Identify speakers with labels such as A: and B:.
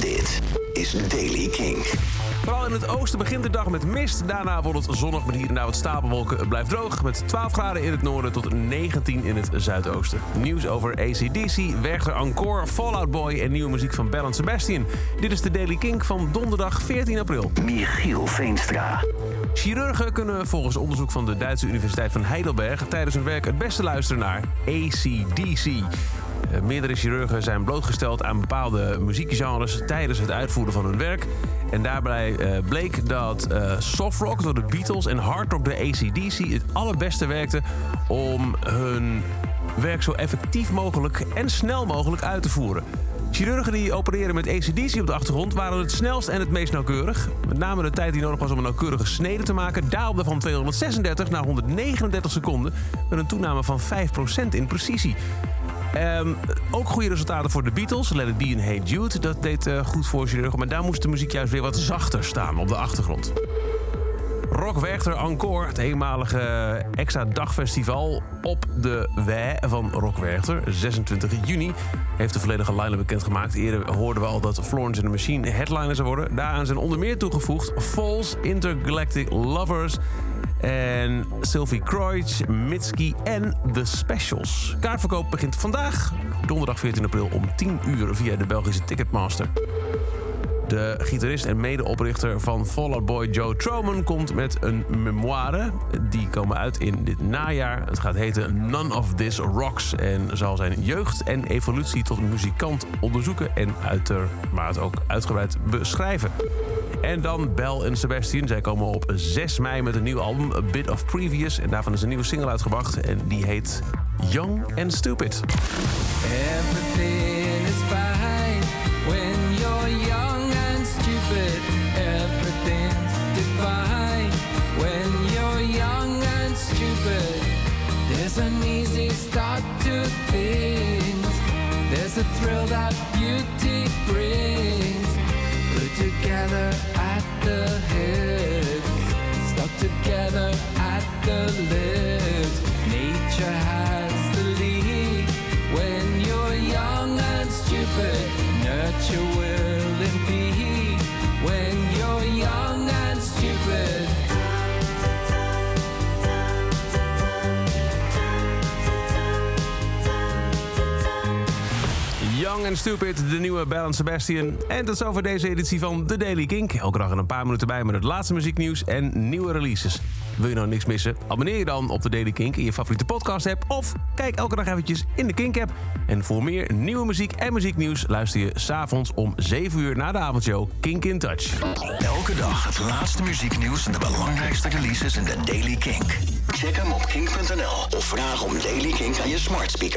A: Dit is Daily King.
B: Vooral in het oosten begint de dag met mist. Daarna wordt het zonnig met hier en daar wat stapelwolken. Het blijft droog met 12 graden in het noorden tot 19 in het zuidoosten. Nieuws over ACDC, Werchter Encore, Fallout Boy en nieuwe muziek van Bell Sebastian. Dit is de Daily King van donderdag 14 april.
A: Michiel Veenstra.
B: Chirurgen kunnen volgens onderzoek van de Duitse Universiteit van Heidelberg tijdens hun werk het beste luisteren naar ACDC. Eh, Meerdere chirurgen zijn blootgesteld aan bepaalde muziekgenres tijdens het uitvoeren van hun werk. En daarbij eh, bleek dat eh, softrock door de Beatles en hardrock door ACDC het allerbeste werkte om hun werk zo effectief mogelijk en snel mogelijk uit te voeren. Chirurgen die opereren met ACDC op de achtergrond waren het snelst en het meest nauwkeurig. Met name de tijd die nodig was om een nauwkeurige snede te maken daalde van 236 naar 139 seconden. Met een toename van 5% in precisie. Ehm, ook goede resultaten voor de Beatles. Let It Be en Hey Jude. Dat deed eh, goed voor chirurgen. Maar daar moest de muziek juist weer wat zachter staan op de achtergrond. Rock Werchter Encore, het eenmalige extra dagfestival op de Wij van Rock Werchter. 26 juni heeft de volledige line-up bekendgemaakt. Eerder hoorden we al dat Florence and the Machine headliner zou worden. Daaraan zijn onder meer toegevoegd Falls, Intergalactic Lovers... en Sylvie Kreutz, Mitski en The Specials. Kaartverkoop begint vandaag, donderdag 14 april om 10 uur... via de Belgische Ticketmaster. De gitarist en medeoprichter van Fall Out Boy Joe Troman komt met een memoire. Die komen uit in dit najaar. Het gaat heten None of This Rocks en zal zijn jeugd en evolutie tot muzikant onderzoeken en uiteraard ook uitgebreid beschrijven. En dan Bell en Sebastian. Zij komen op 6 mei met een nieuw album, A Bit of Previous. En daarvan is een nieuwe single uitgebracht en die heet Young and Stupid.
C: Everything an easy start to things. There's a thrill that beauty brings. Put together at the hips, stuck together at the lips. Young and Stupid,
B: de nieuwe and Sebastian. En tot zover deze editie van The Daily Kink. Elke dag een paar minuten bij met het laatste muzieknieuws en nieuwe releases. Wil je nou niks missen? Abonneer je dan op The Daily Kink in je favoriete podcast app. Of kijk elke dag eventjes in de Kink app. En voor meer nieuwe muziek en muzieknieuws luister je s'avonds om 7 uur na de avondshow Kink in Touch.
A: Elke dag het laatste muzieknieuws en de belangrijkste releases in de Daily Kink. Check hem op kink.nl of vraag om Daily Kink aan je smart speaker.